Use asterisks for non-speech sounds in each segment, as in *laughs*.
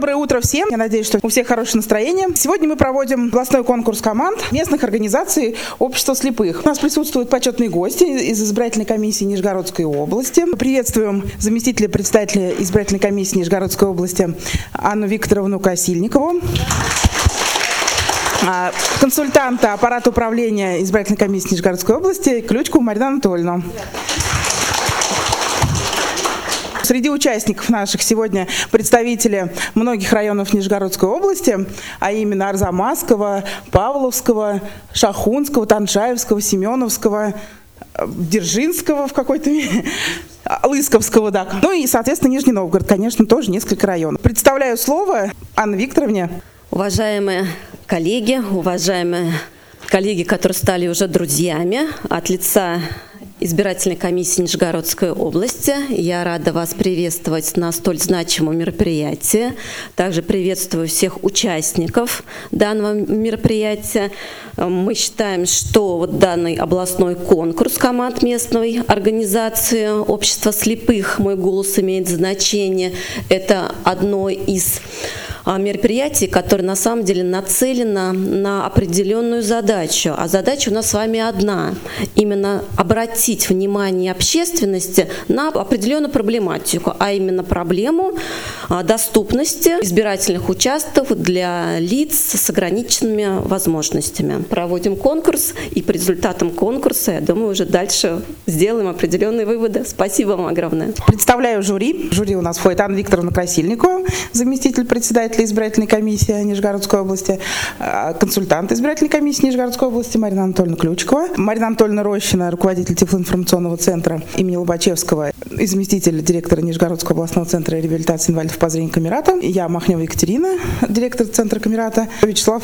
доброе утро всем. Я надеюсь, что у всех хорошее настроение. Сегодня мы проводим областной конкурс команд местных организаций общества слепых. У нас присутствуют почетные гости из избирательной комиссии Нижегородской области. Приветствуем заместителя председателя избирательной комиссии Нижегородской области Анну Викторовну Косильникову а, консультанта аппарата управления избирательной комиссии Нижегородской области Ключку Марину Анатольевну. Среди участников наших сегодня представители многих районов Нижегородской области, а именно Арзамасского, Павловского, Шахунского, Таншаевского, Семеновского, Дзержинского в какой-то мере, Лысковского, да. Ну и, соответственно, Нижний Новгород, конечно, тоже несколько районов. Представляю слово Анне Викторовне. Уважаемые коллеги, уважаемые коллеги, которые стали уже друзьями, от лица избирательной комиссии Нижегородской области. Я рада вас приветствовать на столь значимом мероприятии. Также приветствую всех участников данного мероприятия. Мы считаем, что вот данный областной конкурс команд местной организации общества слепых «Мой голос имеет значение» – это одно из мероприятие, которое на самом деле нацелено на определенную задачу. А задача у нас с вами одна – именно обратить внимание общественности на определенную проблематику, а именно проблему а, доступности избирательных участков для лиц с ограниченными возможностями. Проводим конкурс, и по результатам конкурса, я думаю, уже дальше сделаем определенные выводы. Спасибо вам огромное. Представляю жюри. Жюри у нас входит Анна Викторовна Красильникова, заместитель председателя избирательной комиссии Нижегородской области, а, консультант избирательной комиссии Нижегородской области Марина Анатольевна Ключикова, Марина Анатольевна Рощина, руководитель Тифлоинформационного центра имени Лобачевского и заместитель директора Нижегородского областного центра реабилитации инвалидов по зрению Камерата, я Махнева Екатерина, директор центра Камерата, Вячеслав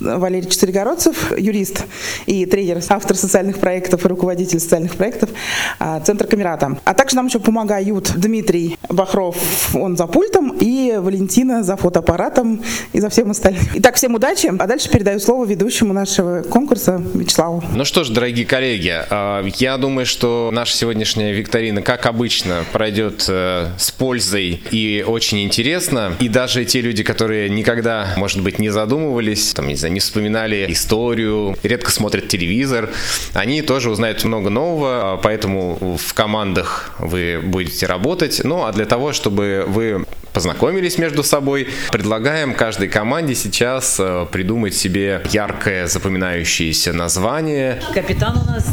Валерьевич Царегородцев, юрист и тренер, автор социальных проектов и руководитель социальных проектов а, Центра Камерата. А также нам еще помогают Дмитрий Бахров, он за пультом, и Валентина за фото фотоаппаратом и за всем остальным. Итак, всем удачи. А дальше передаю слово ведущему нашего конкурса Вячеславу. Ну что ж, дорогие коллеги, а, я думаю, что наша сегодняшняя викторина, как обычно, пройдет э, с пользой и очень интересно. И даже те люди, которые никогда, может быть, не задумывались, там, не знаю, не вспоминали историю, редко смотрят телевизор, они тоже узнают много нового, а, поэтому в командах вы будете работать. Ну, а для того, чтобы вы познакомились между собой. Предлагаем каждой команде сейчас э, придумать себе яркое запоминающееся название. Капитан у нас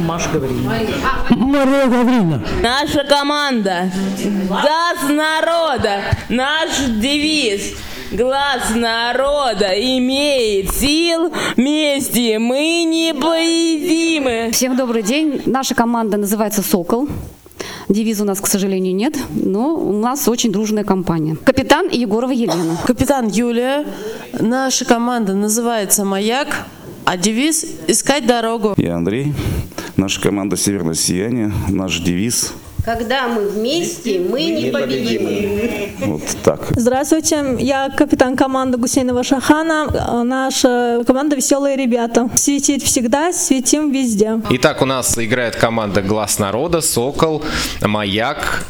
Маша Гаврилина. Мария Гаврилина. Наша команда. Глаз народа. Наш девиз. Глаз народа имеет сил, вместе мы непобедимы. Всем добрый день. Наша команда называется «Сокол». Девиза у нас, к сожалению, нет, но у нас очень дружная компания. Капитан Егорова Елена. Капитан Юлия. Наша команда называется «Маяк», а девиз «Искать дорогу». Я Андрей. Наша команда «Северное сияние». Наш девиз когда мы вместе, мы непобедимы. Вот так. Здравствуйте, я капитан команды Гусейнова Шахана. Наша команда «Веселые ребята». Светит всегда, светим везде. Итак, у нас играет команда «Глаз народа», «Сокол», «Маяк»,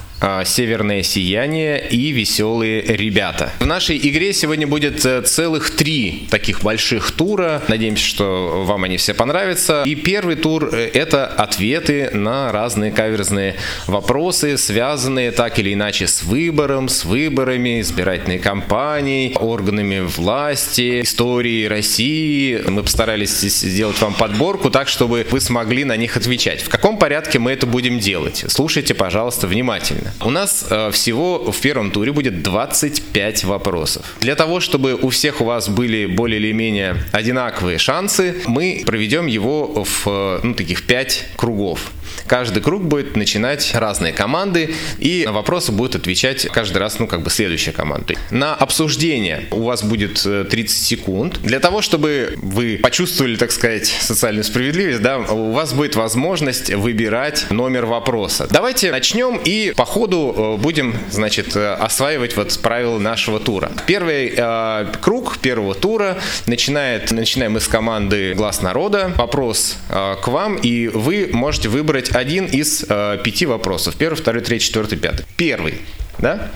«Северное сияние» и «Веселые ребята». В нашей игре сегодня будет э, целых три таких больших тура. Надеемся, что вам они все понравятся. И первый тур э, — это ответы на разные каверзные вопросы, связанные так или иначе с выбором, с выборами, избирательной кампанией, органами власти, историей России. Мы постарались сделать вам подборку так, чтобы вы смогли на них отвечать. В каком порядке мы это будем делать? Слушайте, пожалуйста, внимательно. У нас э, всего в первом туре будет 25 вопросов. Для того, чтобы у всех у вас были более или менее одинаковые шансы, мы проведем его в э, ну, таких 5 кругов. Каждый круг будет начинать разные команды, и на вопросы будет отвечать каждый раз, ну, как бы следующая команда. На обсуждение у вас будет 30 э, секунд. Для того, чтобы вы почувствовали, так сказать, социальную справедливость, да, у вас будет возможность выбирать номер вопроса. Давайте начнем и по ходу э, будем, значит, э, осваивать вот правила нашего тура. Первый э, круг первого тура начинает, начинаем мы с команды «Глаз народа». Вопрос э, к вам, и вы можете выбрать один из э, пяти вопросов. Первый, второй, третий, четвертый, пятый. Первый. Да?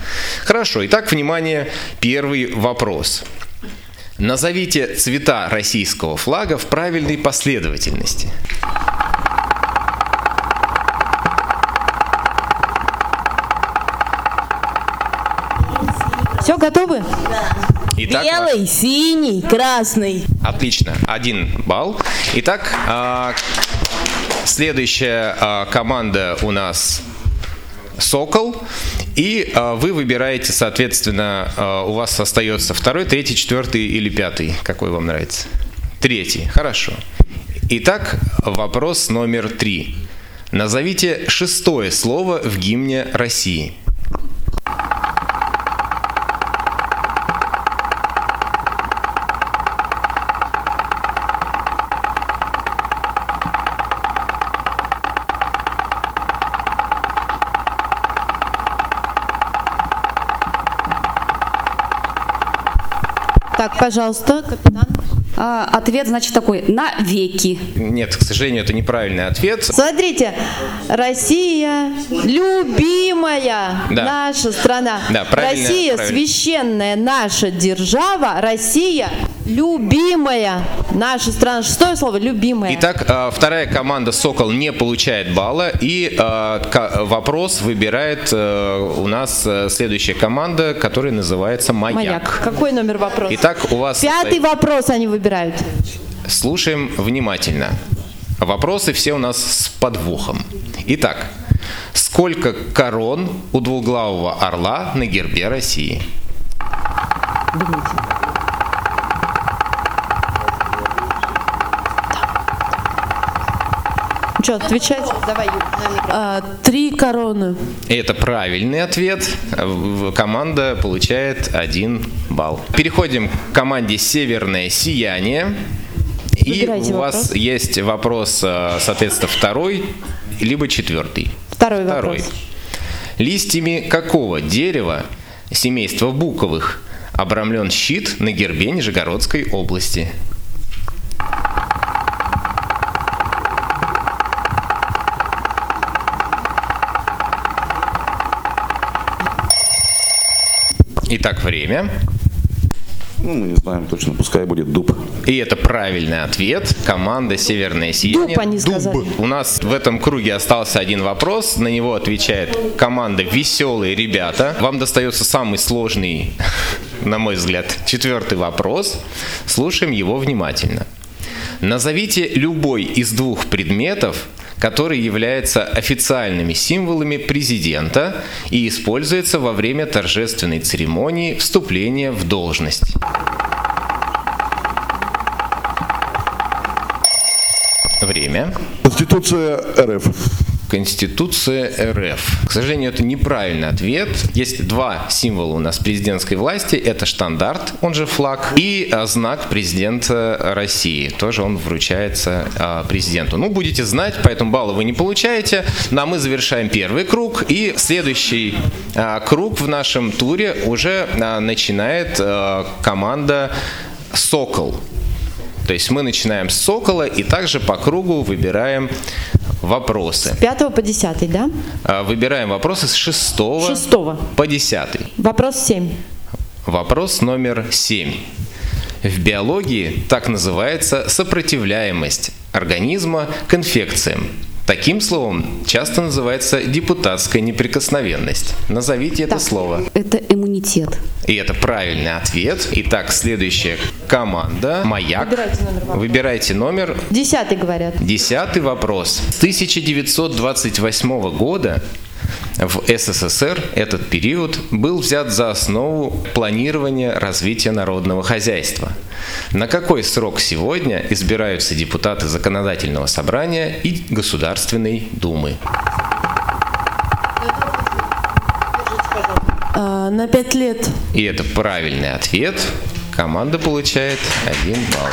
Хорошо. Итак, внимание, первый вопрос. Назовите цвета российского флага в правильной последовательности. Все, готовы? Итак, Белый, синий, красный. Отлично, один балл. Итак, а, следующая а, команда у нас Сокол. И а, вы выбираете, соответственно, а, у вас остается второй, третий, четвертый или пятый. Какой вам нравится? Третий. Хорошо. Итак, вопрос номер три. Назовите шестое слово в гимне России. Пожалуйста, капитан. А, ответ, значит, такой, на веки. Нет, к сожалению, это неправильный ответ. Смотрите, Россия любимая Да. наша страна. Да, правильно, Россия правильно. священная наша держава. Россия любимая наша страна. Шестое слово любимая. Итак, э, вторая команда Сокол не получает балла, и э, вопрос выбирает э, у нас следующая команда, которая называется Маяк. Маяк. Какой номер вопроса? Итак, у вас Пятый вопрос они выбирают. слушаем внимательно. Вопросы все у нас с подвохом. Итак, сколько корон у двуглавого орла на гербе России? Что, отвечать? Давай, Три короны. Это правильный ответ. Команда получает один балл. Переходим к команде «Северное сияние». И Выбирайте у вас вопрос. есть вопрос, э, соответственно, второй, либо четвертый. Второй Второй. вопрос. Листьями какого дерева семейства буковых обрамлен щит на гербе Нижегородской области? Итак, время. Ну, мы не знаем точно, пускай будет дуб. И это правильный ответ. Команда «Северное сияние». Дуб они сказали. У нас в этом круге остался один вопрос. На него отвечает команда «Веселые ребята». Вам достается самый сложный, *laughs* на мой взгляд, четвертый вопрос. Слушаем его внимательно. Назовите любой из двух предметов, который является официальными символами президента и используется во время торжественной церемонии вступления в должность. Время. Конституция РФ. Конституция РФ. К сожалению, это неправильный ответ. Есть два символа у нас президентской власти. Это штандарт, он же флаг, и а, знак президента России. Тоже он вручается а, президенту. Ну, будете знать, поэтому баллы вы не получаете. Но мы завершаем первый круг. И следующий а, круг в нашем туре уже а, начинает а, команда «Сокол». То есть мы начинаем с «Сокола» и также по кругу выбираем вопросы. Пятого по десятый, да? А, Выбираем вопросы с 6 Шестого. по 10. Вопрос семь. Вопрос номер 7. В биологии так называется сопротивляемость организма к инфекциям. Таким словом часто называется депутатская неприкосновенность. Назовите это Так. слово. Это иммунитет. И это правильный ответ. Итак, следующая команда «Маяк». Выбирайте номер вопроса. Выбирайте номер Десятый говорят. Десятый вопрос. С 1928 года в СССР этот период был взят за основу планирования развития народного хозяйства. На какой срок сегодня избираются депутаты Законодательного собрания и Государственной Думы? А, на пять лет. И это правильный ответ. Команда получает один балл.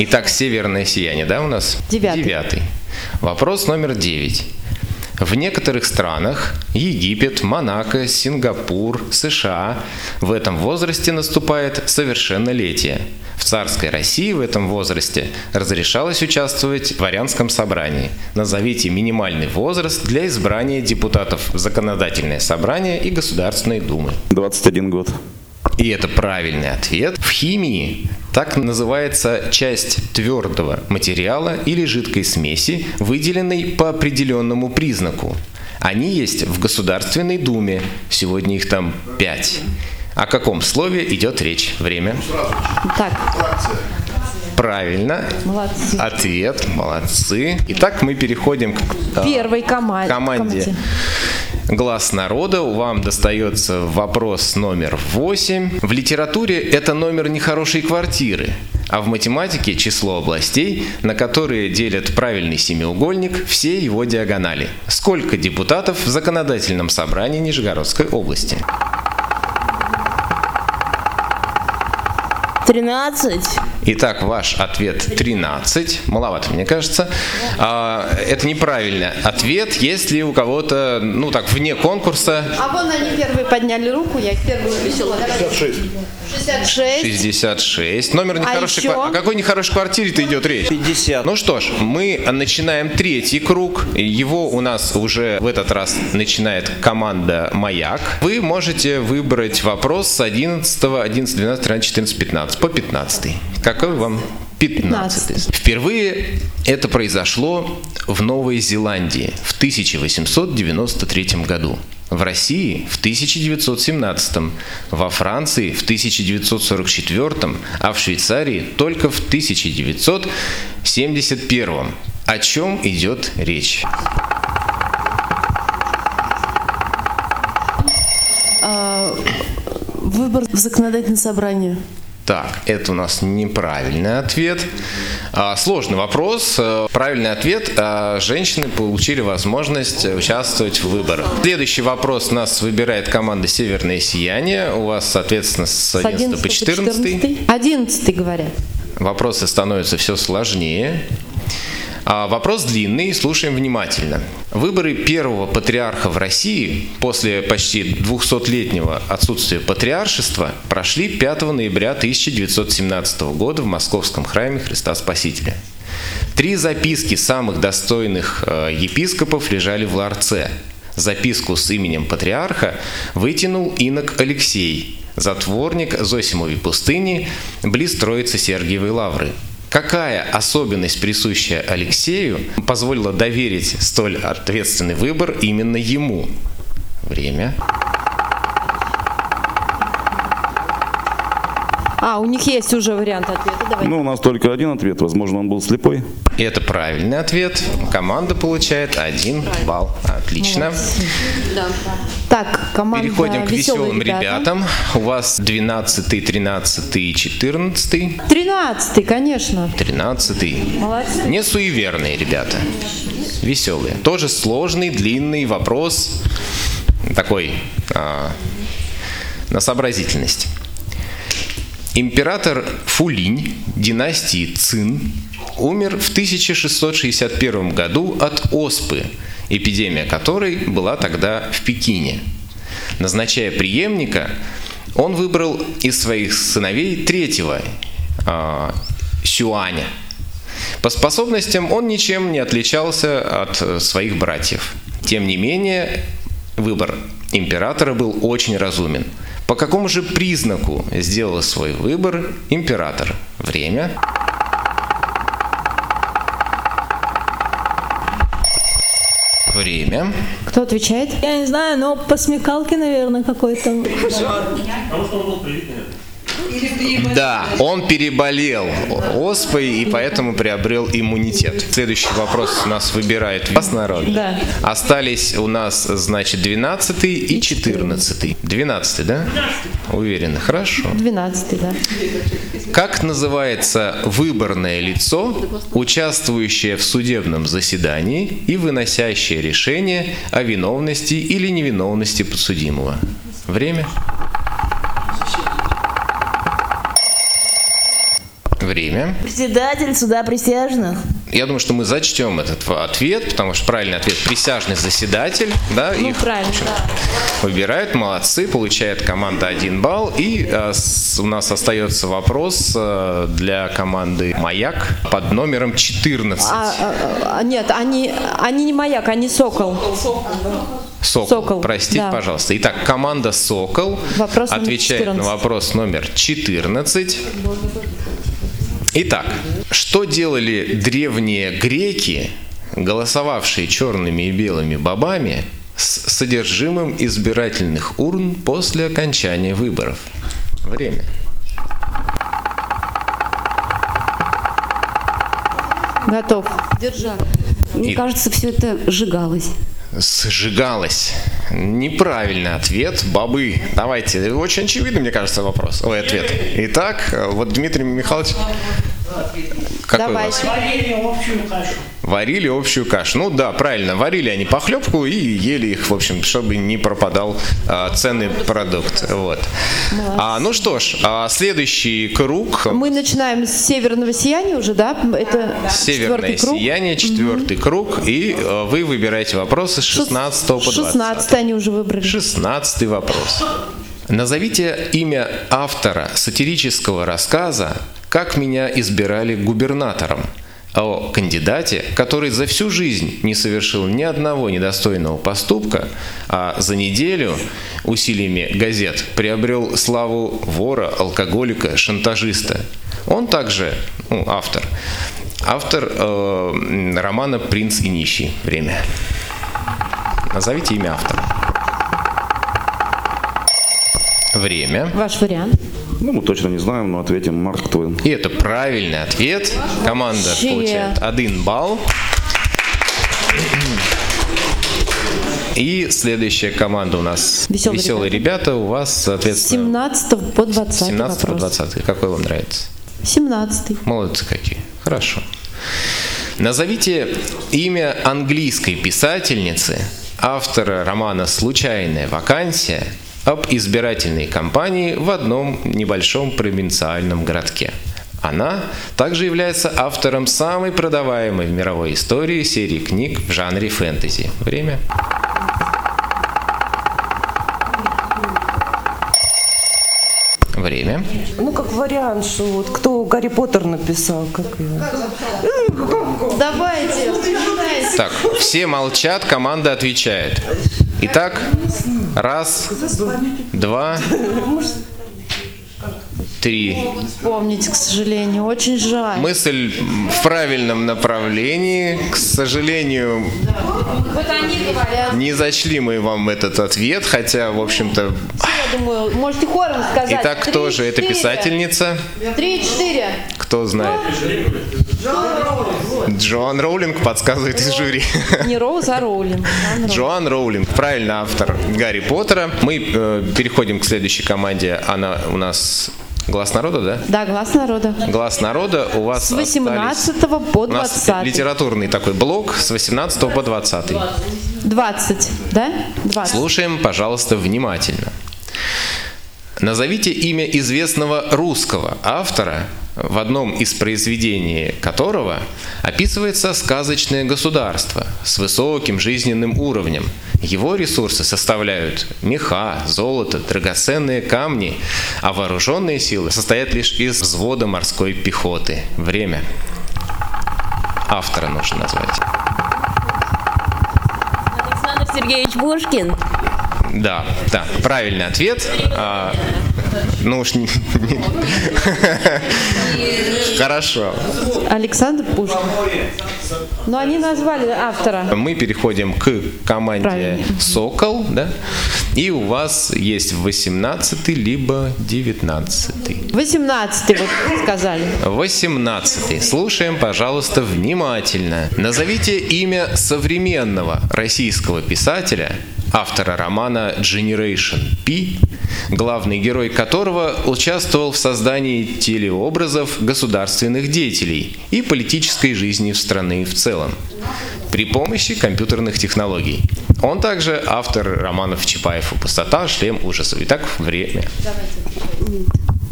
Итак, северное сияние, да, у нас? Девятый. Девятый. Вопрос номер девять. В некоторых странах Египет, Монако, Сингапур, США в этом возрасте наступает совершеннолетие. В царской России в этом возрасте разрешалось участвовать в дворянском собрании. Назовите минимальный возраст для избрания депутатов в законодательное собрание и Государственной Думы. 21 год. И это правильный ответ. В химии так называется часть твердого материала или жидкой смеси, выделенной по определенному признаку. Они есть в Государственной Думе. Сегодня их там пять. О каком слове идет речь? Время. Так, Правильно. молодцы. Ответ. Молодцы. Итак, мы переходим к а, Первой команде. команде. Глаз народа. Вам достается вопрос номер 8. В литературе это номер нехорошей квартиры, а в математике число областей, на которые делят правильный семиугольник все его диагонали. Сколько депутатов в законодательном собрании Нижегородской области? 13. Итак, ваш ответ 13. Маловато, мне кажется. А, это неправильный ответ, если у кого-то, ну так, вне конкурса А вон они первые подняли руку, я первую веселую. 56. 66. 66. Номер нехорошей еще? ква- О какой нехорошей квартире-то идет речь? 50. Ну что ж, мы начинаем третий круг. Его у нас уже в этот раз начинает команда «Маяк». Вы можете выбрать вопрос с 11, 11, 12, 13, 14, 15 по 15. Какой вам 15. Впервые это произошло в Новой Зеландии в 1893 году. В России в 1917, во Франции в 1944, а в Швейцарии только в 1971. О чем идет речь? Выбор в законодательное собрание. Так, это у нас неправильный ответ. А, сложный вопрос. Э, Правильный ответ. а, Женщины получили возможность участвовать в выборах. Следующий вопрос нас выбирает команда «Северное сияние». У вас, соответственно, с 11 по 14. 11 говорят. Вопросы становятся все сложнее. А вопрос длинный, слушаем внимательно. Выборы первого патриарха в России после почти 200-летнего отсутствия патриаршества прошли 5 ноября 1917 года в Московском храме Христа Спасителя. Три записки самых достойных э, епископов лежали в ларце. Записку с именем патриарха вытянул инок Алексей, затворник Зосимовой пустыни, близ Троицы Сергиевой Лавры. Какая особенность, присущая Алексею, позволила доверить столь ответственный выбор именно ему? Время. А, у них есть уже вариант ответа. Давай. Ну, у нас только один ответ. Возможно, он был слепой. И это правильный ответ. Команда получает один балл. Отлично. Так, команда Переходим к «Веселые веселым ребята». ребятам. У вас 12, 13 и 14. 13 конечно. 13. Молодцы. Не суеверные ребята. Веселые. Тоже сложный, длинный вопрос. Такой а, на сообразительность. Император Фулинь династии Цин умер в 1661 году от оспы, эпидемия которой была тогда в Пекине. Назначая преемника, он выбрал из своих сыновей третьего а, Сюаня. По способностям он ничем не отличался от э, своих братьев. Тем не менее, выбор императора был очень разумен. По какому же признаку сделал свой выбор император? Время. Время. Кто отвечает? Я не знаю, но по смекалке, наверное, какой-то. Да, он переболел оспой и поэтому приобрел иммунитет. Следующий вопрос у нас выбирает вас народ. Да. Остались у нас, значит, 12 и 14. 12, да? Уверены, хорошо. 12 да. Как называется выборное лицо, участвующее в судебном заседании и выносящее решение о виновности или невиновности подсудимого? Время? Время. Председатель суда присяжных. Я думаю, что мы зачтем этот ответ, потому что правильный ответ присяжный заседатель, да, Ну, их правильно, общем, выбирают, молодцы, получает команда один балл. И э, с- у нас остается вопрос э, для команды Маяк под номером 14. А, а, а, нет, они, они не маяк, они сокол. Сокол. Сокол, Простите, да. пожалуйста. Итак, команда Сокол Вопрос отвечает 14. на вопрос номер 14. Итак, что делали древние греки, голосовавшие черными и белыми бобами, с содержимым избирательных урн после окончания выборов? Время. Готов. Держа. Мне И- кажется, все это сжигалось. Сжигалось. Неправильный ответ. Бобы. Давайте. Очень очевидный, мне кажется, вопрос. Ой, ответ. Итак, вот Дмитрий Михайлович. Какой у вас? Варили общую кашу. Ну да, правильно. Варили они похлебку и ели их, в общем, чтобы не пропадал а, ценный продукт. Вот. А, ну что ж, а, следующий круг. Мы начинаем с северного сияния уже, да? Это Северное четвертый круг. сияние, четвертый круг, и э, вы выбираете вопросы с 16 по 20. 16 они уже выбрали. 16 вопрос. Назовите имя автора сатирического рассказа «Как меня избирали губернатором» о кандидате, который за всю жизнь не совершил ни одного недостойного поступка, а за неделю усилиями газет приобрел славу вора, алкоголика, шантажиста. Он также ну, автор. Автор э, романа «Принц и нищий». Время. Назовите имя автора. Время. Ваш вариант. Ну, мы точно не знаем, но ответим Марк Твен. И это правильный ответ. Команда Вообще. получает один балл. И следующая команда у нас Веселые веселые ребята. У вас, соответственно, 17 по 20 17 по вопрос. 20. Какой вам нравится? 17 Молодцы какие. Хорошо. Назовите имя английской писательницы, автора романа «Случайная вакансия» об избирательной кампании в одном небольшом провинциальном городке. Она также является автором самой продаваемой в мировой истории серии книг в жанре фэнтези. Время. Время. Ну, как вариант, что вот кто Гарри Поттер написал, как его. Давайте. Так, все молчат, команда отвечает. Итак, раз, два, три. Помните, к сожалению, очень жаль. Мысль в правильном направлении. К сожалению, не зачли мы вам этот ответ, хотя, в общем-то... Я думаю, можете хором сказать. Итак, кто же четыре. писательница? Три-четыре. Кто знает? Джоан Роулинг подсказывает из жюри. Не Роуз, а Роулинг. Джоан Роулинг, правильно автор Гарри Поттера. Мы э, переходим к следующей команде. Она у нас Глаз народа, да? Да, глаз народа. Глаз народа у вас С 18 остались- по У нас 20. литературный такой блок с 18 по 20. 20, да? 20. Слушаем, пожалуйста, внимательно. Назовите имя известного русского автора, в одном из произведений которого описывается сказочное государство с высоким жизненным уровнем. Его ресурсы составляют меха, золото, драгоценные камни, а вооруженные силы состоят лишь из взвода морской пехоты. Время. Автора нужно назвать. Александр Сергеевич Пушкин. Да, да, правильный ответ. Ну уж не... не- Хорошо. Александр Пушкин. Но они назвали автора. Мы переходим к команде Правильно. Сокол, да? И у вас есть 18 либо 19 18 вот сказали. 18 Слушаем, пожалуйста, внимательно. Назовите имя современного российского писателя, автора романа Generation P, главный герой которого участвовал в создании телеобразов государственных деятелей и политической жизни в страны в целом при помощи компьютерных технологий. Он также автор романов Чапаева «Пустота», «Шлем ужасов». Итак, время.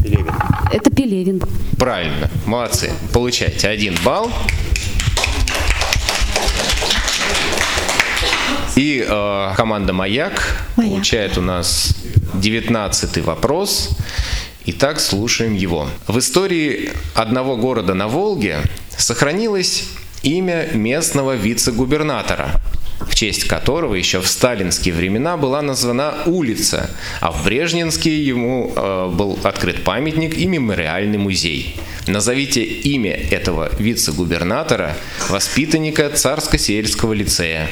Пелевин. Это Пелевин. Правильно. Молодцы. Получайте один балл. И э, команда «Маяк», «Маяк» получает у нас 19 вопрос. Итак, слушаем его. В истории одного города на Волге сохранилось имя местного вице-губернатора, в честь которого еще в сталинские времена была названа улица, а в брежневские ему э, был открыт памятник и мемориальный музей. Назовите имя этого вице-губернатора, воспитанника Царско-сельского лицея.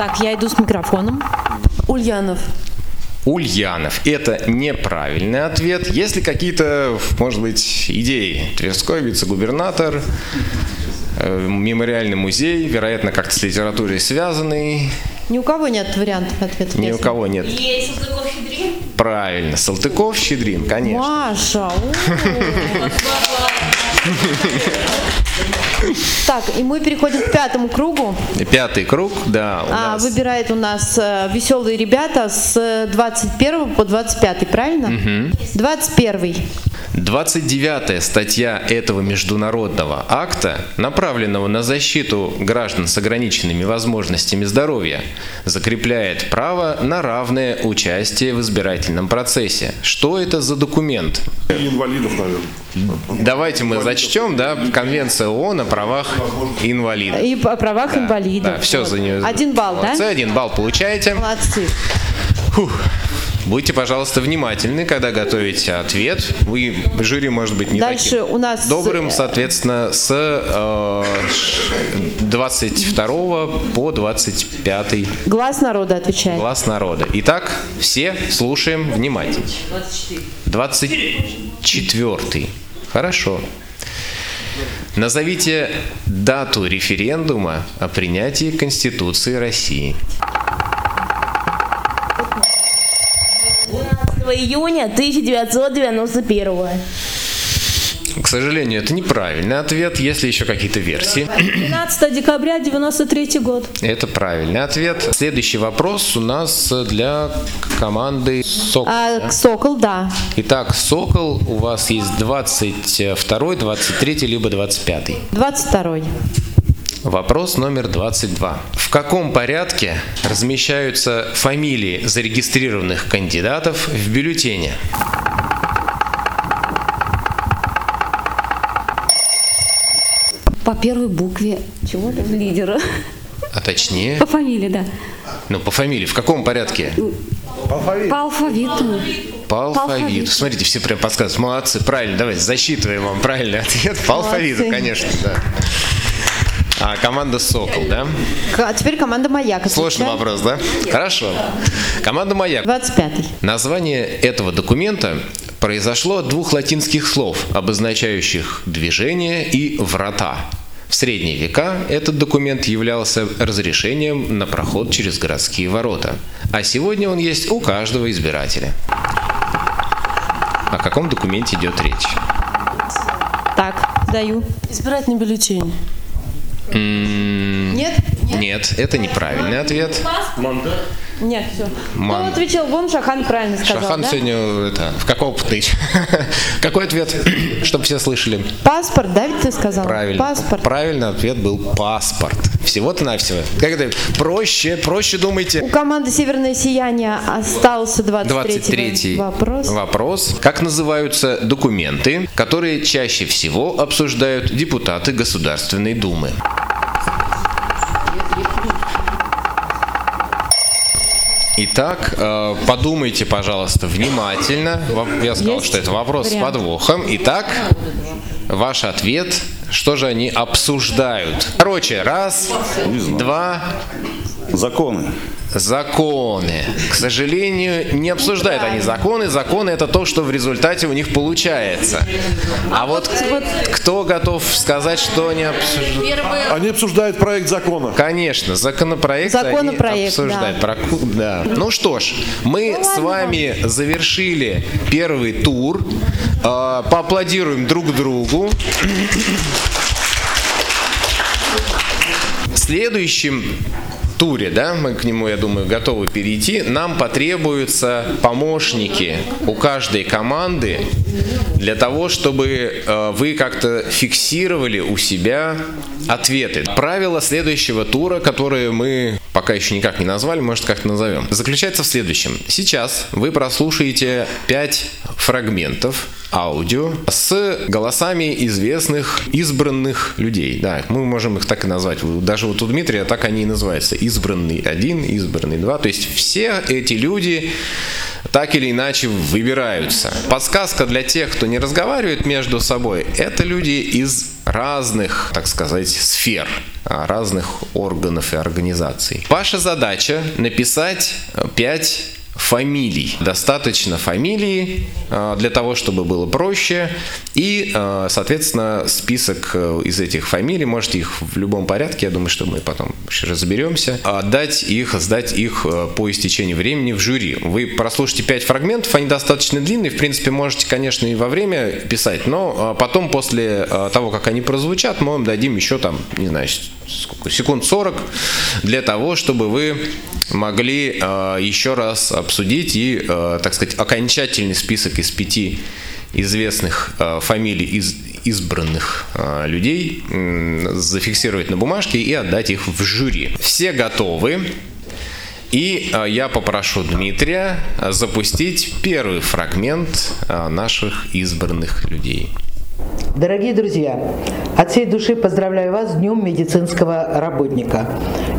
Так, я иду с микрофоном. Ульянов. Ульянов. Это неправильный ответ. Есть ли какие-то, может быть, идеи? Тверской вице-губернатор, э, мемориальный музей, вероятно, как-то с литературой связанный. Ни у кого нет вариантов ответа. Ни у кого нет. Есть Салтыков-Щедрин? Правильно. Салтыков-Щедрин, конечно. Маша. *laughs* Так, и мы переходим к пятому кругу. Пятый круг, да, у А, нас. выбирает у нас э, веселые ребята с 21 по 25, правильно? Мгм. 21. 29 статья этого международного акта, направленного на защиту граждан с ограниченными возможностями здоровья, закрепляет право на равное участие в избирательном процессе. Что это за документ? Инвалидов, наверное. Давайте мы зачтем, да, Конвенция ООН о правах инвалидов. И о правах инвалидов. Да, все Вот. за нее. Один балл, да? Молодцы, один балл получаете. Молодцы. Будьте, пожалуйста, внимательны, когда готовите ответ. Вы, жюри может быть не Дальше таким у нас- добрым, соответственно, с э, ш- 22 по 25 Глаз народа отвечает. глаз народа. Итак, все слушаем внимательно. 24. Хорошо. Назовите дату референдума о принятии Конституции России. 12 июня 1991 К сожалению, это неправильный ответ. Есть ли еще какие-то версии? 12 декабря 93 год. Это правильный ответ. Следующий вопрос у нас для команды Сокол. А, да? Сокол, да. Итак, Сокол, у вас есть 22, 23, либо 25. 22. Вопрос номер 22. В каком порядке размещаются фамилии зарегистрированных кандидатов в бюллетене? По первой букве чего там лидера? А точнее, По фамилии, да. ну по фамилии, в каком порядке? По алфавиту. По алфавиту. алфавиту. Смотрите, все прям подсказывают. Молодцы, правильно, давайте засчитываем вам правильный ответ. По алфавиту, конечно, да. А команда Сокол, да? А теперь команда Маяк. Сложный отвечает. вопрос, да? Хорошо. Команда Маяк. 25. Название этого документа произошло от двух латинских слов, обозначающих движение и врата. В средние века этот документ являлся разрешением на проход через городские ворота, а сегодня он есть у каждого избирателя. О каком документе идет речь? Так, даю. Избирательный бюллетень. Нет? Нет, это неправильный ответ. Нет, все. Ман- Кто отвечал? Вон Шахан правильно сказал, Шахан да? сегодня это, в каком тысяч? *laughs* Какой ответ? *clears throat* Чтобы все слышали. Паспорт, да, ведь ты сказал? Правильно. Паспорт. Правильный ответ был паспорт. Всего-то навсего. Как это? Проще, проще думайте. У команды «Северное сияние» остался 23, 23 вопрос. вопрос. Как называются документы, которые чаще всего обсуждают депутаты Государственной Думы? Итак, э, подумайте, пожалуйста, внимательно. Я сказал, Есть что это вопрос с вариант? подвохом. Итак, ваш ответ. Что же они обсуждают? Короче, раз, два, Законы. Законы. К сожалению, не обсуждают они законы. Законы это то, что в результате у них получается. А вот кто готов сказать, что они обсуждают? Они обсуждают проект закона. Конечно, законопроект они Законопроект, обсуждают. Про- да. Ну что ж, мы с вами завершили первый тур. Э, Поаплодируем друг другу. Следующим туре, да, мы к нему, я думаю, готовы перейти, нам потребуются помощники у каждой команды для того, чтобы э, вы как-то фиксировали у себя ответы. Правила следующего тура, которые мы пока еще никак не назвали, может как-то назовем, заключается в следующем. Сейчас вы прослушаете 5 фрагментов аудио с голосами известных избранных людей. Да, мы можем их так и назвать. Даже вот у Дмитрия так они и называются. Избранный один, избранный два. То есть все эти люди так или иначе выбираются. Подсказка для тех, кто не разговаривает между собой, это люди из разных, так сказать, сфер, а, разных органов и организаций. Ваша задача написать 5 фамилий. Достаточно фамилии э, для того, чтобы было проще. И, э, соответственно, список э, из этих фамилий, можете их в любом порядке, я думаю, что мы потом разберемся, отдать их, сдать их по истечении времени в жюри. Вы прослушайте 5 фрагментов, они достаточно длинные, в принципе, можете, конечно, и во время писать, но потом, после того, как они прозвучат, мы вам дадим еще там, не знаю, сколько, секунд 40 для того, чтобы вы могли э, еще раз обсудить и, э, так сказать, окончательный список из пяти известных э, фамилий из избранных э, людей э, зафиксировать на бумажке и отдать их в жюри. Все готовы. И э, я попрошу Дмитрия запустить первый фрагмент э, наших избранных людей. Дорогие друзья, от всей души поздравляю вас с Днем медицинского работника.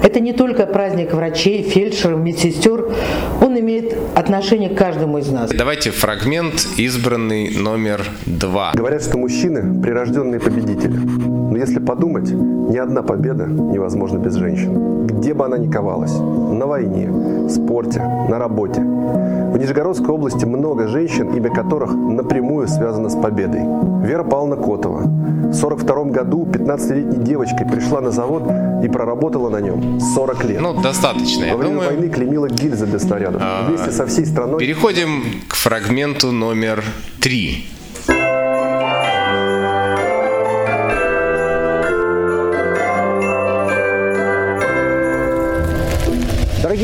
Это не только праздник врачей, фельдшеров, медсестер, он имеет отношение к каждому из нас. Давайте фрагмент, избранный номер два. Говорят, что мужчины – прирожденные победители. Если подумать, ни одна победа невозможна без женщин. Где бы она ни ковалась. На войне, в спорте, на работе. В Нижегородской области много женщин, имя которых напрямую связано с победой. Вера Павловна Котова. В 1942 году 15-летней девочкой пришла на завод и проработала на нем 40 лет. Ну, достаточно, Во время думаю. войны клеймила гильзы для снарядов. А, Вместе со всей страной... Переходим к фрагменту номер три.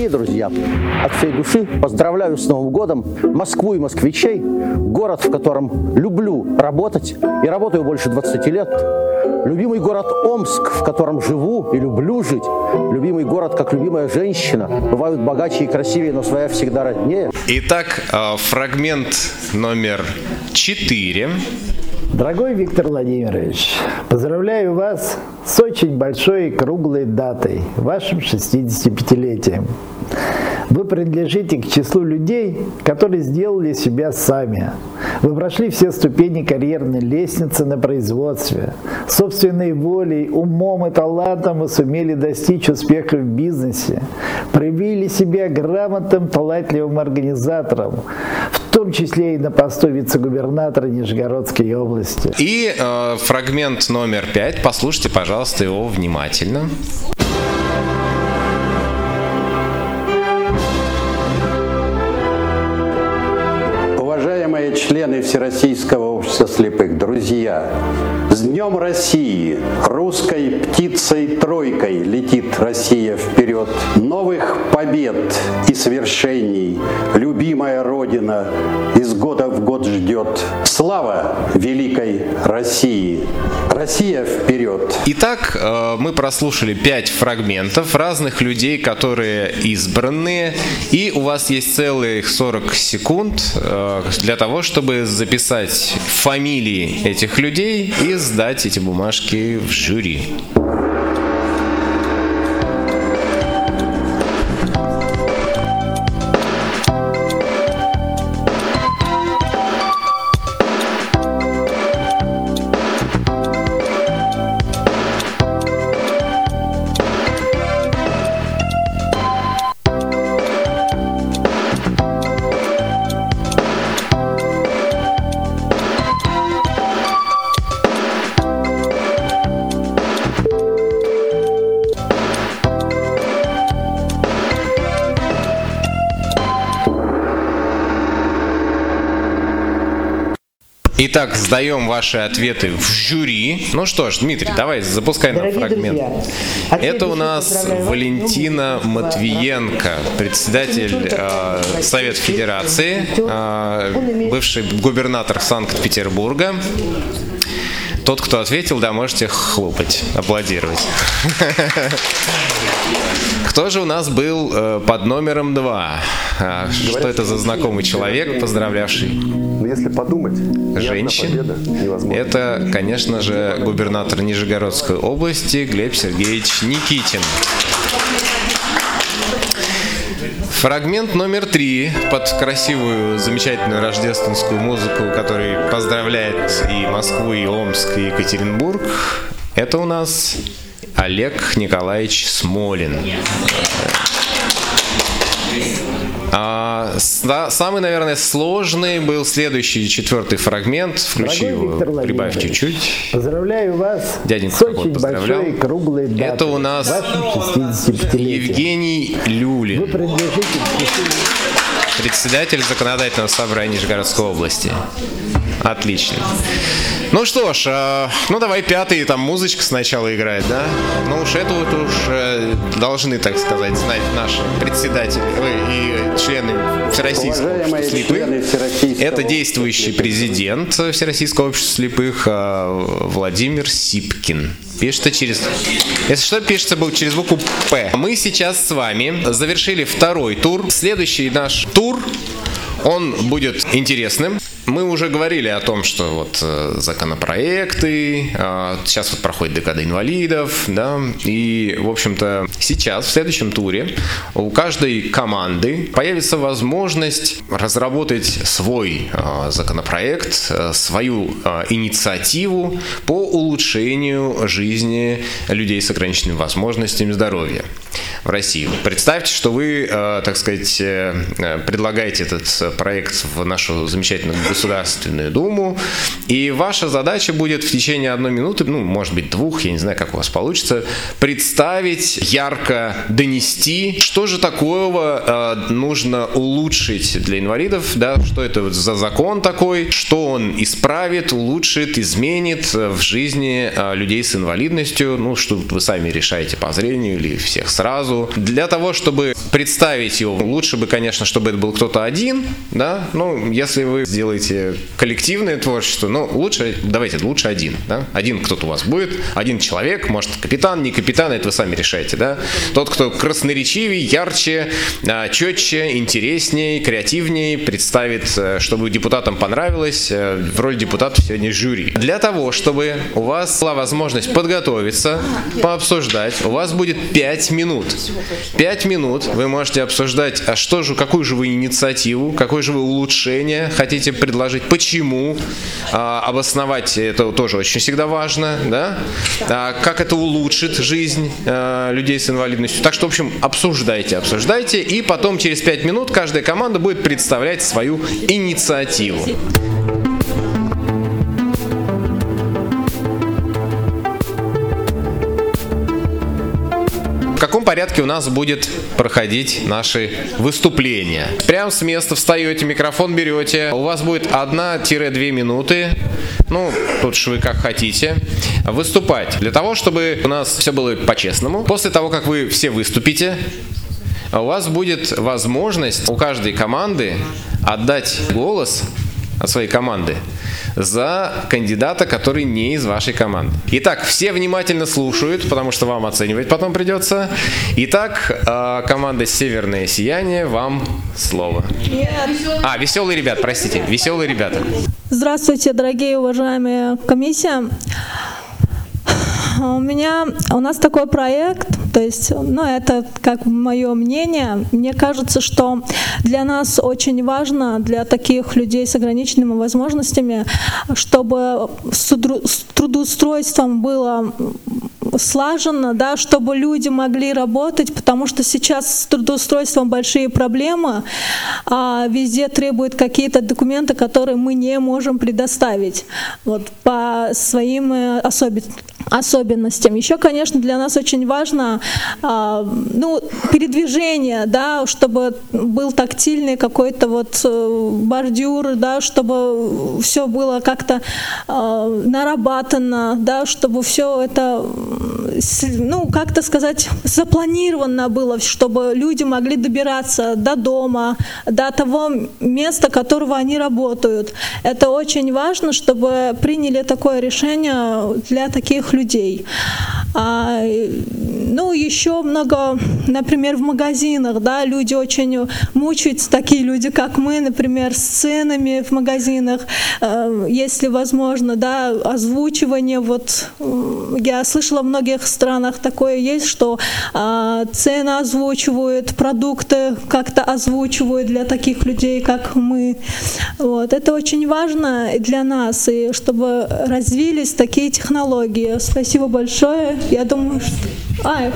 Дорогие друзья, от всей души поздравляю с Новым годом Москву и москвичей, город, в котором люблю работать и работаю больше 20 лет. Любимый город Омск, в котором живу и люблю жить. Любимый город, как любимая женщина. Бывают богаче и красивее, но своя всегда роднее. Итак, э, фрагмент номер четыре. Дорогой Виктор Владимирович, поздравляю вас с очень большой и круглой датой, вашим 65-летием. Вы принадлежите к числу людей, которые сделали себя сами. Вы прошли все ступени карьерной лестницы на производстве. Собственной волей, умом и талантом вы сумели достичь успеха в бизнесе. Проявили себя грамотным, талантливым организатором, в том числе и на посту вице-губернатора Нижегородской области. И э, фрагмент номер пять. Послушайте, пожалуйста, его внимательно. Члены Всероссийского общества слепых, друзья, с Днем России! Русской птицей-тройкой летит Россия вперед. Новых побед и свершений любимая Родина из года в год ждет. Слава великой России! Россия вперед! Итак, э, мы прослушали пять фрагментов разных людей, которые избранные, и у вас есть целых 40 секунд э, для того, чтобы записать фамилии этих людей и сдать эти бумажки в жюри. Итак, сдаем ваши ответы в жюри. Ну что ж, Дмитрий, давай, запускай нам Дорогие фрагмент. друзья, Это у нас. Валентина Ну, Матвиенко, председатель э, Совета Федерации, э, бывший губернатор Санкт-Петербурга. Тот, кто ответил, да, можете хлопать, аплодировать. Кто же у нас был э, под номером два? А, Что это за знакомый человек, поздравлявший? Но если подумать, Женщин. Это, конечно же, губернатор Нижегородской области Глеб Сергеевич Никитин. Фрагмент номер три под красивую, замечательную рождественскую музыку, который поздравляет и Москву, и Омск, и Екатеринбург. Это у нас Олег Николаевич Смолин. А, самый, наверное, сложный был следующий, четвертый фрагмент. Включи Дорогой его, прибавь чуть-чуть. Поздравляю вас Дяденька с очень большой круглой датой. Это у нас вашим 65-летием. Евгений Люлин. Вы принадлежите к Председатель законодательного собрания Нижегородской области. Отлично. Ну что ж, э, ну давай пятый, там музычка сначала играет, да? Ну уж это вот уж э, должны, так сказать, знать наши председатели ой, и члены Всероссийского Уважаемые общества слепых. Всероссийского Это действующий президент Всероссийского общества слепых э, Владимир Сипкин. Пишется через... Если что, пишется был через букву «П». Мы сейчас с вами завершили второй тур. Следующий наш тур, он будет интересным. Мы уже говорили о том, что вот э, законопроекты, э, сейчас вот проходит декада инвалидов, да, и, в общем-то, сейчас, в следующем туре, у каждой команды появится возможность разработать свой э, законопроект, э, свою э, инициативу по улучшению жизни людей с ограниченными возможностями здоровья в России. Представьте, что вы, э, так сказать, э, э, предлагаете этот проект в нашу замечательную Государственную Думу, и ваша задача будет в течение одной минуты, ну, может быть, двух, я не знаю, как у вас получится, представить, ярко донести, что же такого нужно улучшить для инвалидов, да, что это за закон такой, что он исправит, улучшит, изменит в жизни людей с инвалидностью, ну, что вы сами решаете по зрению или всех сразу. Для того, чтобы представить его, лучше бы, конечно, чтобы это был кто-то один, да, ну, если вы сделаете коллективное творчество, ну, лучше, давайте, лучше один, да, один кто-то у вас будет, один человек, может, капитан, не капитан, это вы сами решаете, да, тот, кто красноречивее, ярче, а, четче, интереснее, креативнее представит, э, чтобы депутатам понравилось, э, в роли депутатов сегодня жюри. Для того, чтобы у вас была возможность подготовиться, пообсуждать, у вас будет 5 минут. 5 минут. Вы можете обсуждать, а что же, какую же вы инициативу, какое же вы улучшение хотите предложить, почему, а, обосновать это тоже очень всегда важно, да, А, как это улучшит жизнь а, людей с инвалидностью. Так что, в общем, обсуждайте, обсуждайте, и потом через 5 минут каждая команда будет представлять свою инициативу. В каком порядке у нас будет проходить наши выступления? Прям с места встаете, микрофон берете. У вас будет 1-2 минуты. Ну, тут же вы как хотите. Выступать. Для того, чтобы у нас все было по-честному. После того, как вы все выступите, у вас будет возможность у каждой команды отдать голос от своей команды за кандидата, который не из вашей команды. Итак, все внимательно слушают, потому что вам оценивать потом придется. Итак, э, команда «Северное сияние», вам слово. А, веселые ребята, простите, веселые ребята. Здравствуйте, дорогие уважаемые комиссия. У меня, у нас такой проект, то есть, ну, это как мое мнение. Мне кажется, что для нас очень важно, для таких людей с ограниченными возможностями, чтобы с тру- с трудоустройством было слаженно, да, чтобы люди могли работать, потому что сейчас с трудоустройством большие проблемы, а везде требуют какие-то документы, которые мы не можем предоставить вот, по своим э, особи- особенностям. Еще, конечно, для нас очень важно а, ну, передвижение, да, чтобы был тактильный какой-то вот э, бордюр, да, чтобы все было как-то а, нарабатано, да, чтобы все это, ну, как-то сказать, запланировано было, чтобы люди могли добираться до дома, до того места, которого они работают. Это очень важно, чтобы приняли такое решение для таких людей. А, э, ну, еще много, например, в магазинах, да, люди очень мучаются, такие люди, как мы, например, с ценами в магазинах, э, если возможно, да, озвучивание, вот, я слышала в многих странах такое есть, что а, цены озвучивают, продукты как-то озвучивают для таких людей, как мы. Вот. Это очень важно для нас, и чтобы развились такие технологии. Спасибо большое. Я думаю, что... А,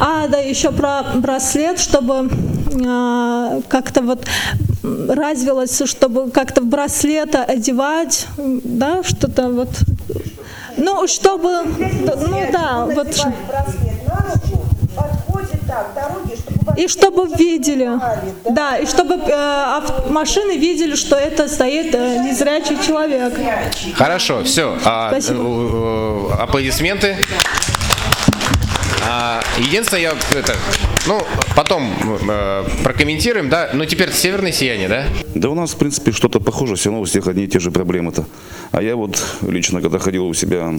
а, да, еще про браслет, чтобы а, как-то вот развилось, чтобы как-то в браслета одевать, да, что-то вот, ну, чтобы, ну да, вот, и чтобы видели, да, и чтобы э, машины видели, что это стоит э, незрячий человек. Хорошо, все. Спасибо. аплодисменты. А, единственное, я это, ну, потом э, прокомментируем, да. Ну, теперь северное сияние, да? Да у нас, в принципе, что-то похоже, все равно у всех одни и те же проблемы-то. А я вот лично, когда ходил у себя,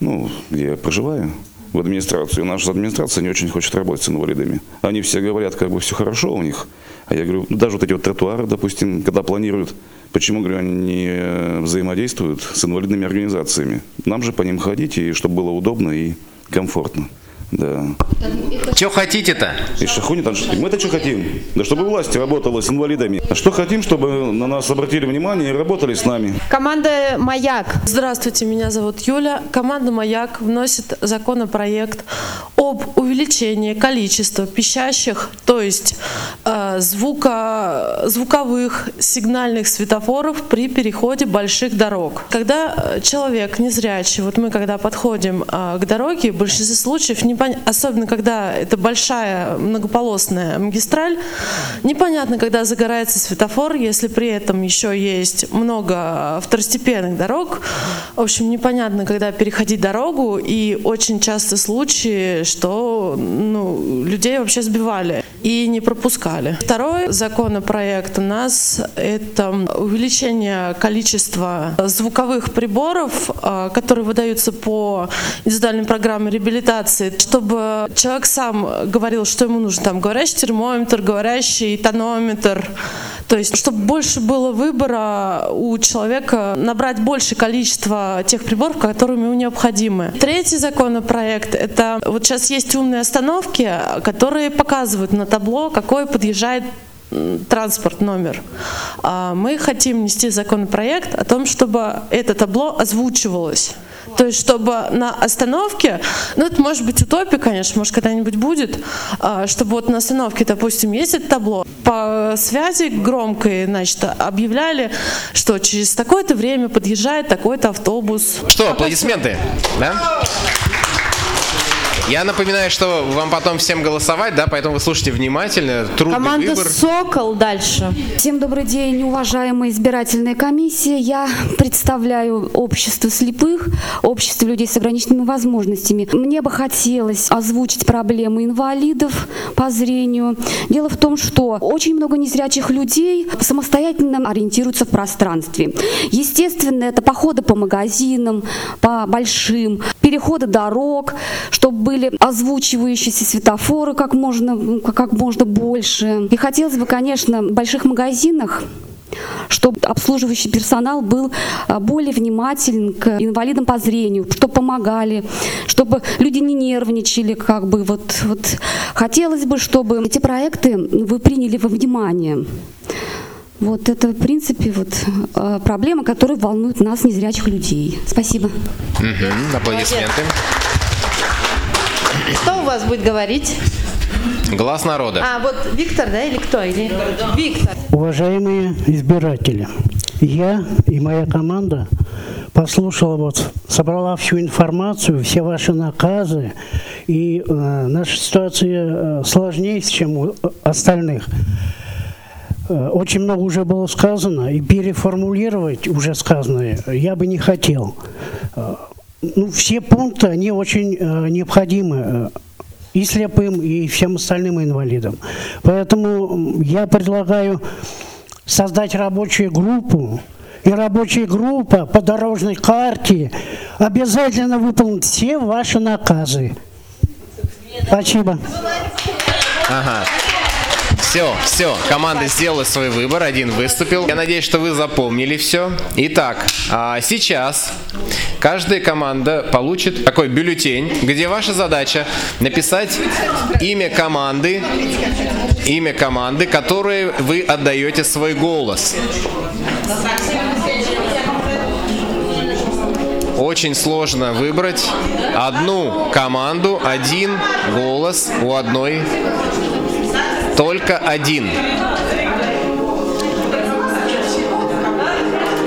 ну, где я проживаю, в администрацию, наша администрация не очень хочет работать с инвалидами. Они все говорят, как бы все хорошо у них. А я говорю, ну, даже вот эти вот тротуары, допустим, когда планируют, почему, говорю, они не э, взаимодействуют с инвалидными организациями? Нам же по ним ходить, и чтобы было удобно и комфортно. Да. Что хотите-то? И шахуни там, мы-то что хотим? Да чтобы власть работала с инвалидами. А что хотим, чтобы на нас обратили внимание и работали с нами? Команда «Маяк». Здравствуйте, меня зовут Юля. Команда «Маяк» вносит законопроект об увеличении количества пищащих, то есть э, звука, звуковых сигнальных светофоров при переходе больших дорог. Когда э, человек незрячий, вот мы когда подходим э, к дороге, в большинстве случаев, непон- особенно когда это большая многополосная магистраль, непонятно, когда загорается светофор, если при этом еще есть много второстепенных дорог. В общем, непонятно, когда переходить дорогу, и очень часто случаи, что ну, людей вообще сбивали и не пропускали. Второй законопроект у нас — это увеличение количества звуковых приборов, а, которые выдаются по индивидуальной программе реабилитации, чтобы человек сам говорил, что ему нужно, там, говорящий термометр, говорящий тонометр, то есть, чтобы больше было выбора у человека набрать большее количество тех приборов, которые ему необходимы. Третий законопроект — это вот сейчас есть умные остановки, которые показывают на табло, какой подъезжает транспорт номер. А Мы хотим внести законопроект о том, чтобы это табло озвучивалось. То есть, чтобы на остановке, ну это может быть утопия, конечно, может когда-нибудь будет, а, чтобы вот на остановке, допустим, есть табло, по связи громкой, значит, объявляли, что через такое-то время подъезжает такой-то автобус. Что, аплодисменты? Да? Я напоминаю, что вам потом всем голосовать, да, поэтому вы слушайте внимательно. Трудный Команда выбор. «Сокол» дальше. Всем добрый день, уважаемая избирательная комиссия. Я представляю общество слепых, общество людей с ограниченными возможностями. Мне бы хотелось озвучить проблемы инвалидов по зрению. Дело в том, что очень много незрячих людей самостоятельно ориентируются в пространстве. Естественно, это походы по магазинам, по большим, переходы дорог, чтобы были озвучивающиеся светофоры как можно, как можно больше. И хотелось бы, конечно, в больших магазинах чтобы обслуживающий персонал был а, более внимателен к инвалидам по зрению, чтобы помогали, чтобы люди не нервничали, как бы вот, вот хотелось бы, чтобы эти проекты вы приняли во внимание. Вот это, в принципе, вот э, проблема, которая волнует нас, незрячих людей. Спасибо. Мгм, аплодисменты. Кто у вас будет говорить? Глаз народа. А, вот Виктор, да, или кто? Или... Виктор. Уважаемые избиратели, я и моя команда послушала вот, собрала всю информацию, все ваши наказы, и э, наша ситуация э, сложнее, чем у остальных. Э, Очень много уже было сказано, и переформулировать уже сказанное я бы не хотел. Ну, все пункты, они очень э, необходимы э, и слепым, и всем остальным инвалидам. Поэтому я предлагаю создать рабочую группу, и рабочая группа по дорожной карте обязательно выполнит все ваши наказы. Спасибо. Ага. Все, все, команда сделала свой выбор, один выступил. Я надеюсь, что вы запомнили все. Итак, а сейчас каждая команда получит такой бюллетень, где ваша задача написать имя команды, имя команды, которой вы отдаете свой голос. Очень сложно выбрать одну команду, один голос у одной только один.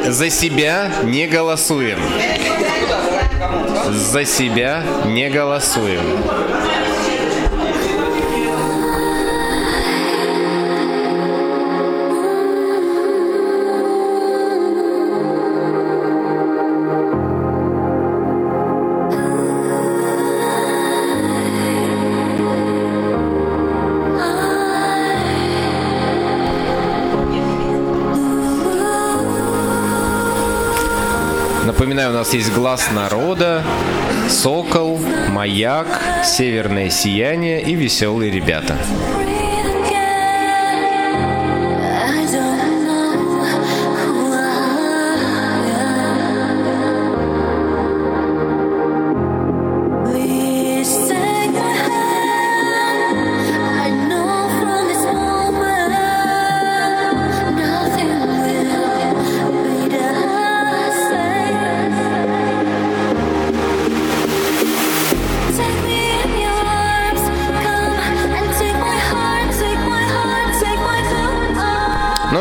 За себя не голосуем. За себя не голосуем. Напоминаю, у нас есть глаз народа, сокол, маяк, северное сияние и веселые ребята.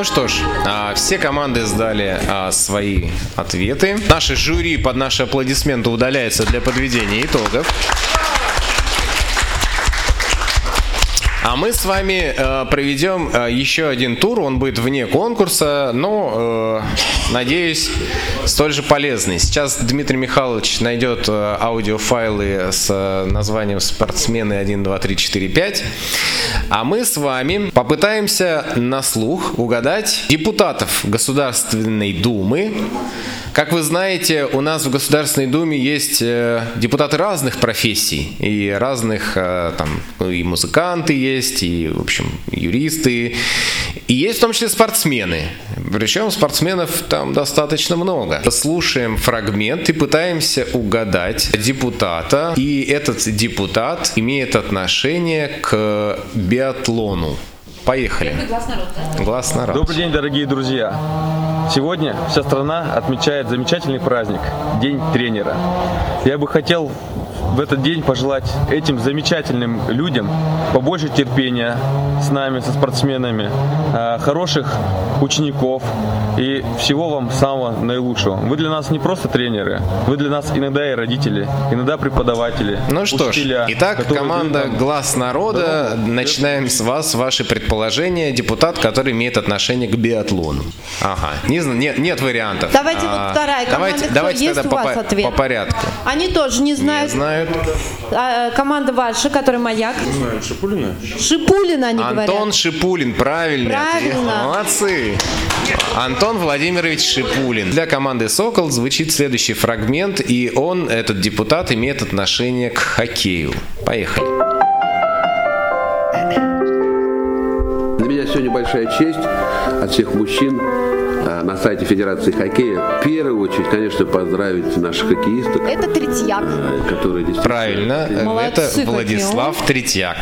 Что ж, а, все команды сдали а, свои ответы. Наши жюри под наши аплодисменты удаляется для подведения итогов. А мы с вами э, проведем еще один тур, он будет вне конкурса, но, надеюсь, столь же полезный. Сейчас Дмитрий Михайлович найдет аудиофайлы с названием «Спортсмены 1, 2, 3, 4, 5», а мы с вами попытаемся на слух угадать депутатов Государственной Думы, как вы знаете, у нас в Государственной Думе есть э, депутаты разных профессий и разных, э, там, ну, и музыканты есть, и, в общем, юристы, и есть в том числе спортсмены. Причем спортсменов там достаточно много. Слушаем фрагмент и пытаемся угадать депутата, и этот депутат имеет отношение к биатлону. Поехали. Глаз народа. Добрый день, дорогие друзья! Сегодня вся страна отмечает замечательный праздник – День тренера. Я бы хотел в этот день пожелать этим замечательным людям побольше терпения с нами, со спортсменами, э, хороших учеников и всего вам самого наилучшего. Вы для нас не просто тренеры, вы для нас иногда и родители, иногда преподаватели, Ну что ж, учителя, итак, которые команда нам «Глаз народа». Начинаем с вас ваши предположения. Депутат, который имеет отношение к биатлону. Ага, не знаю, нет, нет вариантов. Давайте А, вот вторая команда. Давайте, давайте есть тогда у вас по- ответ? по порядку. Они тоже не Не знают. Знают. А, команда ваша, которая маяк. Знаю, Шипулина. Шипулина, они Антон говорят. Шипулин, правильный ответ. Правильно. Молодцы. Антон Владимирович Шипулин. Для команды «Сокол» звучит следующий фрагмент, и он, этот депутат, имеет отношение к хоккею. Поехали. Для меня сегодня большая честь от всех мужчин э, на сайте Федерации хоккея в первую очередь, конечно, поздравить наших хоккеисток, Это Третьяк. э, которые действительно... Правильно, Молодцы это какие, Владислав Третьяк.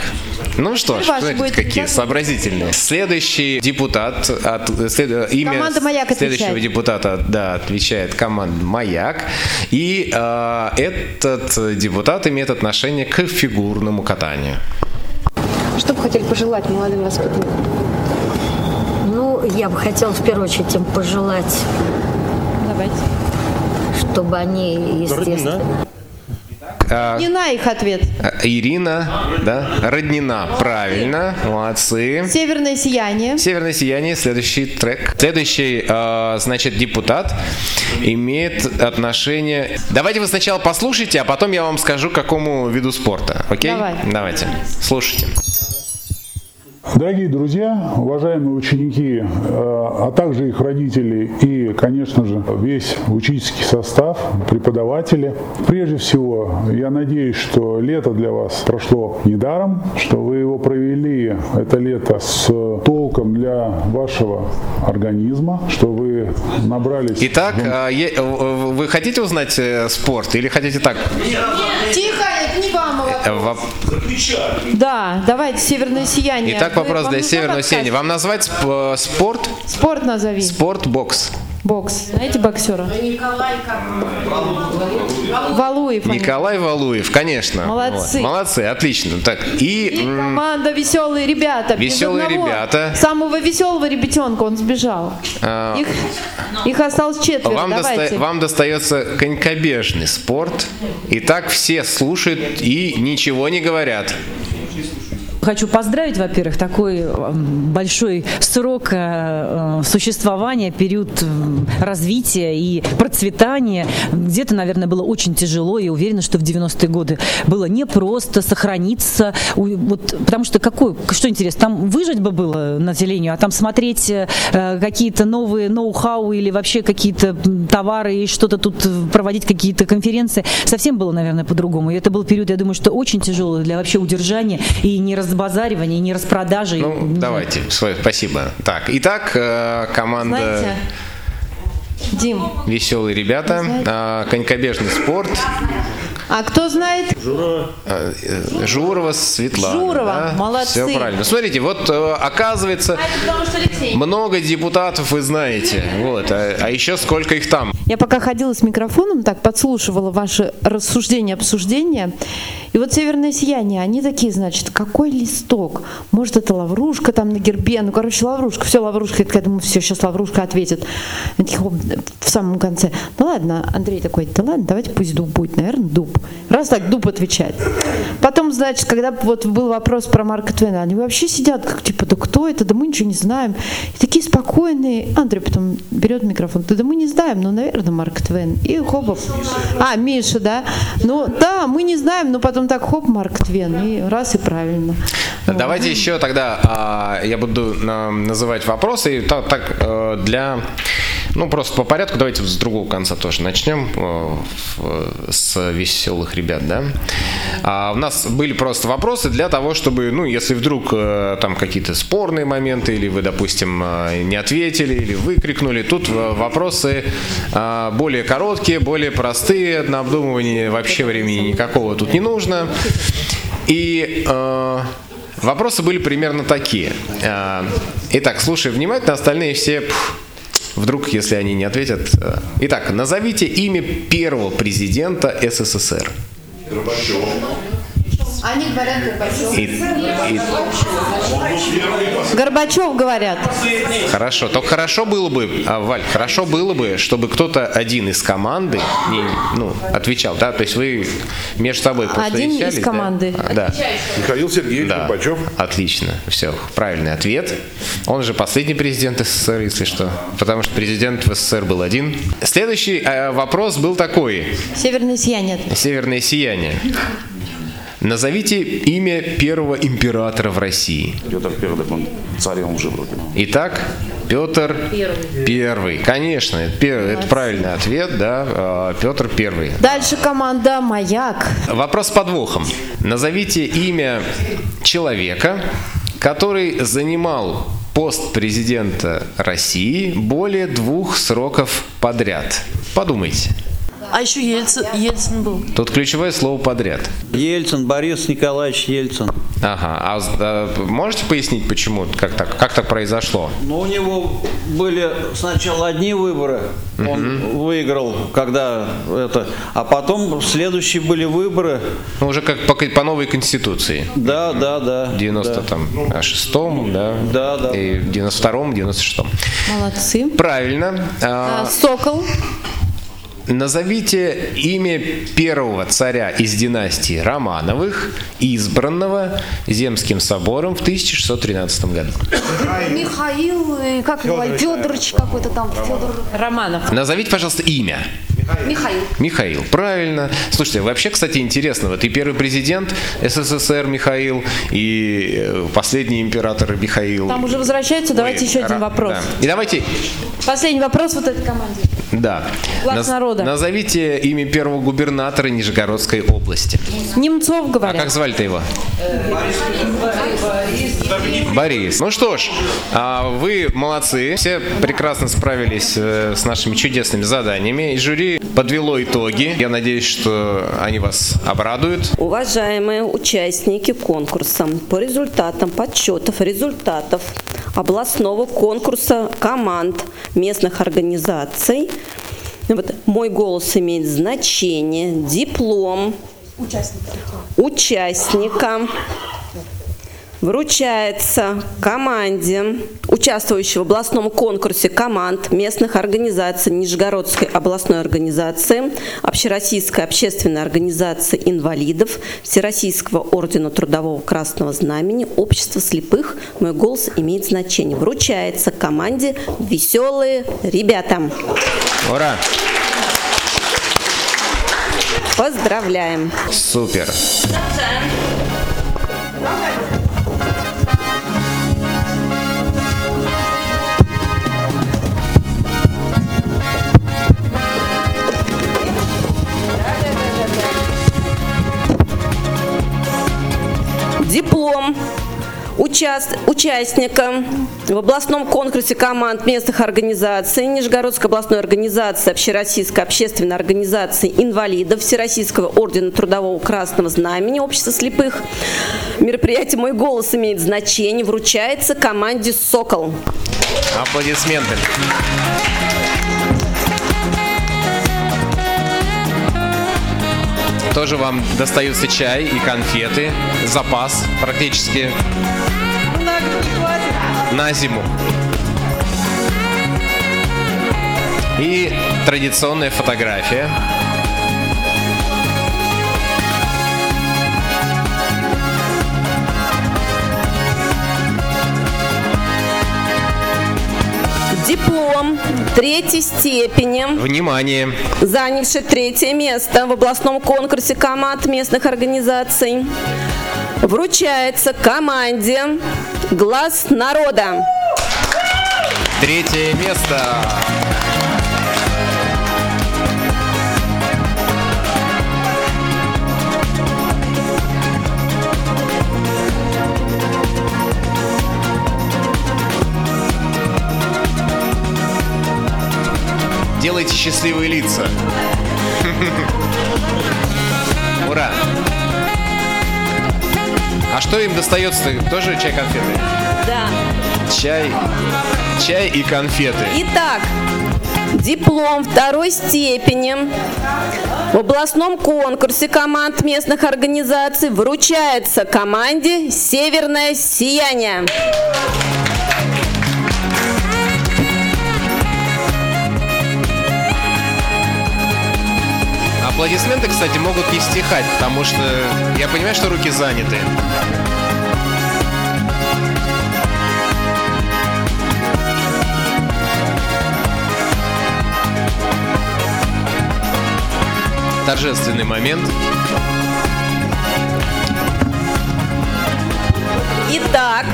Ну что ж, смотрите, будете какие депутаты. сообразительные. Следующий депутат, от, след- э, имя Команда «Маяк» следующего отвечает. депутата, да, отвечает команда «Маяк». И э, этот депутат имеет отношение к фигурному катанию. Что бы хотели пожелать молодым воспитанникам? Я бы хотела в первую очередь им пожелать, Давайте. чтобы они, естественно... А, Роднина их ответ. а, Ирина, да? Роднина, правильно, молодцы. Северное сияние. Северное сияние, следующий трек. Следующий, э, значит, депутат имеет отношение... Давайте вы сначала послушайте, а потом я вам скажу, к какому виду спорта. Окей? Давай. Давайте, слушайте. Дорогие друзья, уважаемые ученики, э, а также их родители и, конечно же, весь учительский состав, преподаватели. Прежде всего, я надеюсь, что лето для вас прошло недаром, что вы его провели, это лето, с толком для вашего организма, что вы набрались... Итак, е- э, вы хотите узнать э, спорт или хотите так? Тихо, это не вам воп- Да, давайте северное сияние. Итак, вопрос для северного сияния. Вам назвать сп- э, спорт? Спорт назови. Спорт, бокс. Знаете боксера? Валуев. они. Николай Валуев, конечно. Молодцы. Молодцы, отлично. Так, и... м, Команда веселые ребята. Веселые ребята. Самого веселого ребятенка он сбежал. э, Их, их осталось четверо. Вам, доста- вам достается конькобежный спорт. И так все слушают и ничего не говорят. Хочу поздравить, во-первых, такой э, большой срок э, э, существования, период э, развития и процветания. Где-то, наверное, было очень тяжело, и уверена, что в 90-е годы было непросто сохраниться. Вот, потому что какой, что интересно, там выжить бы было населению, а там смотреть какие-то новые ноу-хау или вообще какие-то товары и что-то тут проводить какие-то конференции, совсем было, наверное, по-другому. И это был период, я думаю, что очень тяжелый для вообще удержания и не разбазаривания, и не распродажи. Ну, давайте, свой- спасибо. Так, итак, э, команда Знаете, Дим, «Веселые ребята», э, конькобежный спорт, а кто знает? э, э, Журова Светлана. Журова, молодцы. Все правильно. Смотрите, вот э, оказывается, Потому Алексей. много депутатов вы знаете. Вот, а, а еще сколько их там? Я пока ходила с микрофоном, так подслушивала ваши рассуждения, обсуждения. И вот «Северное сияние», они такие, значит, какой листок? Может, это лаврушка там на гербе? Ну, короче, лаврушка. Все, лаврушка. Я думаю, все, сейчас лаврушка ответит. В самом конце. Ну ладно, Андрей такой, да ладно, давайте пусть дуб будет. Наверное, дуб. Раз так, дуб отвечает. Потом, значит, когда вот был вопрос про Марка Твена, они вообще сидят, как типа, да кто это, да мы ничего не знаем. И такие спокойные. Андрей потом берет микрофон, да, да мы не знаем, ну, наверное, Марк Твен. И хоп, а, Миша, да? Ну, да, мы не знаем, но потом так хоп, Марк Твен, и раз, и правильно. Давайте еще тогда а, я буду а, называть вопросы. И так, так, э, для. Ну, просто по порядку, давайте с другого конца тоже начнем, э, с веселых ребят, да. А, у нас были просто вопросы для того, чтобы, ну, если вдруг э, там какие-то спорные моменты, или вы, допустим, э, не ответили, или выкрикнули, тут вопросы более короткие, более простые, на обдумывание вообще времени никакого тут не нужно. И э, вопросы были примерно такие. Итак, слушай внимательно, остальные все пф, вдруг, если они не ответят. э. Итак, назовите имя первого президента СССР. Они говорят Горбачев. И- и- Горбачев говорят. Хорошо, только хорошо было бы, а, Валь, хорошо было бы, чтобы кто-то один из команды не, ну, отвечал, да, то есть вы между собой просто Один из да? команды. А, Да. Михаил Сергеевич Да. Горбачев. Отлично, все, правильный ответ. Он же последний президент СССР, если что, потому что президент в СССР был один. Следующий э, вопрос был такой. Северное сияние. Северное сияние. Назовите имя первого императора в России. Петр Первый, так он царем уже вроде. Итак, Петр Первый. Конечно, это, пер- это правильный ответ, да, э, Петр Первый. Дальше команда «Маяк». Вопрос с подвохом. Назовите имя человека, который занимал пост президента России более двух сроков подряд. Подумайте. А еще Ельцин, Ельцин был. Тут ключевое слово подряд. Ельцин, Борис Николаевич Ельцин. Ага. А э, можете пояснить, почему, как так, как так произошло? Ну, у него были сначала одни выборы, он выиграл, когда это, а потом следующие были выборы. Ну, уже как по, по новой конституции. Да, да, да. В 90 да. там а, шестом, да? Да, да. И в 92-м, 96-м. Молодцы. Правильно. А, А, Сокол. Назовите имя первого царя из династии Романовых, избранного Земским собором в 1613 году. Михаил, э, как его, Федорович какой-то там, Федор Романов. Назовите, пожалуйста, имя. Михаил. Михаил, правильно. Слушайте, вообще, кстати, интересно, вот и первый президент СССР Михаил, и э, последний император Михаил. Там уже возвращаются, давайте еще один вопрос. да. И давайте, Последний вопрос вот этой команде. Да. Глаз народа. Назовите имя первого губернатора Нижегородской области. Немцов А говорят. как звали-то его? Борис. Ну что ж, а, вы молодцы. Все прекрасно справились э, с нашими чудесными заданиями. И жюри подвело итоги. Я надеюсь, что они вас обрадуют. Уважаемые участники конкурса, по результатам подсчетов результатов областного конкурса команд местных организаций, вот, мой голос имеет значение, диплом участника вручается команде, участвующей в областном конкурсе команд местных организаций Нижегородской областной организации, Общероссийской общественной организации инвалидов, Всероссийского ордена Трудового Красного Знамени, Общества слепых. Мой голос имеет значение. Вручается команде «Веселые ребята». Ура! Поздравляем! Супер! Диплом участ- участника в областном конкурсе команд местных организаций Нижегородской областной организации Общероссийской общественной организации инвалидов Всероссийского ордена Трудового Красного Знамени Общества слепых. Мероприятие «Мой голос» имеет значение. Вручается команде «Сокол». Аплодисменты. Тоже вам достаются чай и конфеты. Запас практически на зиму. И традиционная фотография. Диплом третьей степени. Внимание! занявший третье место в областном конкурсе команд местных организаций, вручается команде «Глаз народа». Третье место. Делайте счастливые лица. *laughs* Ура! А что им достается? Тоже чай, конфеты? Да. Чай, чай и конфеты. Итак, диплом второй степени в областном конкурсе команд местных организаций вручается команде «Северное сияние». Аплодисменты, кстати, могут не стихать, потому что я понимаю, что руки заняты. Торжественный момент. Итак,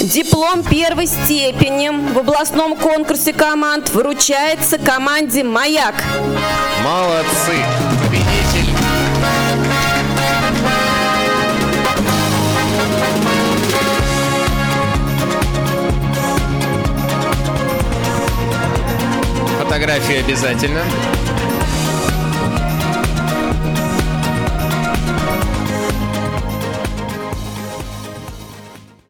диплом первой степени в областном конкурсе команд вручается команде «Маяк». Молодцы! Победитель. Фотографии обязательно.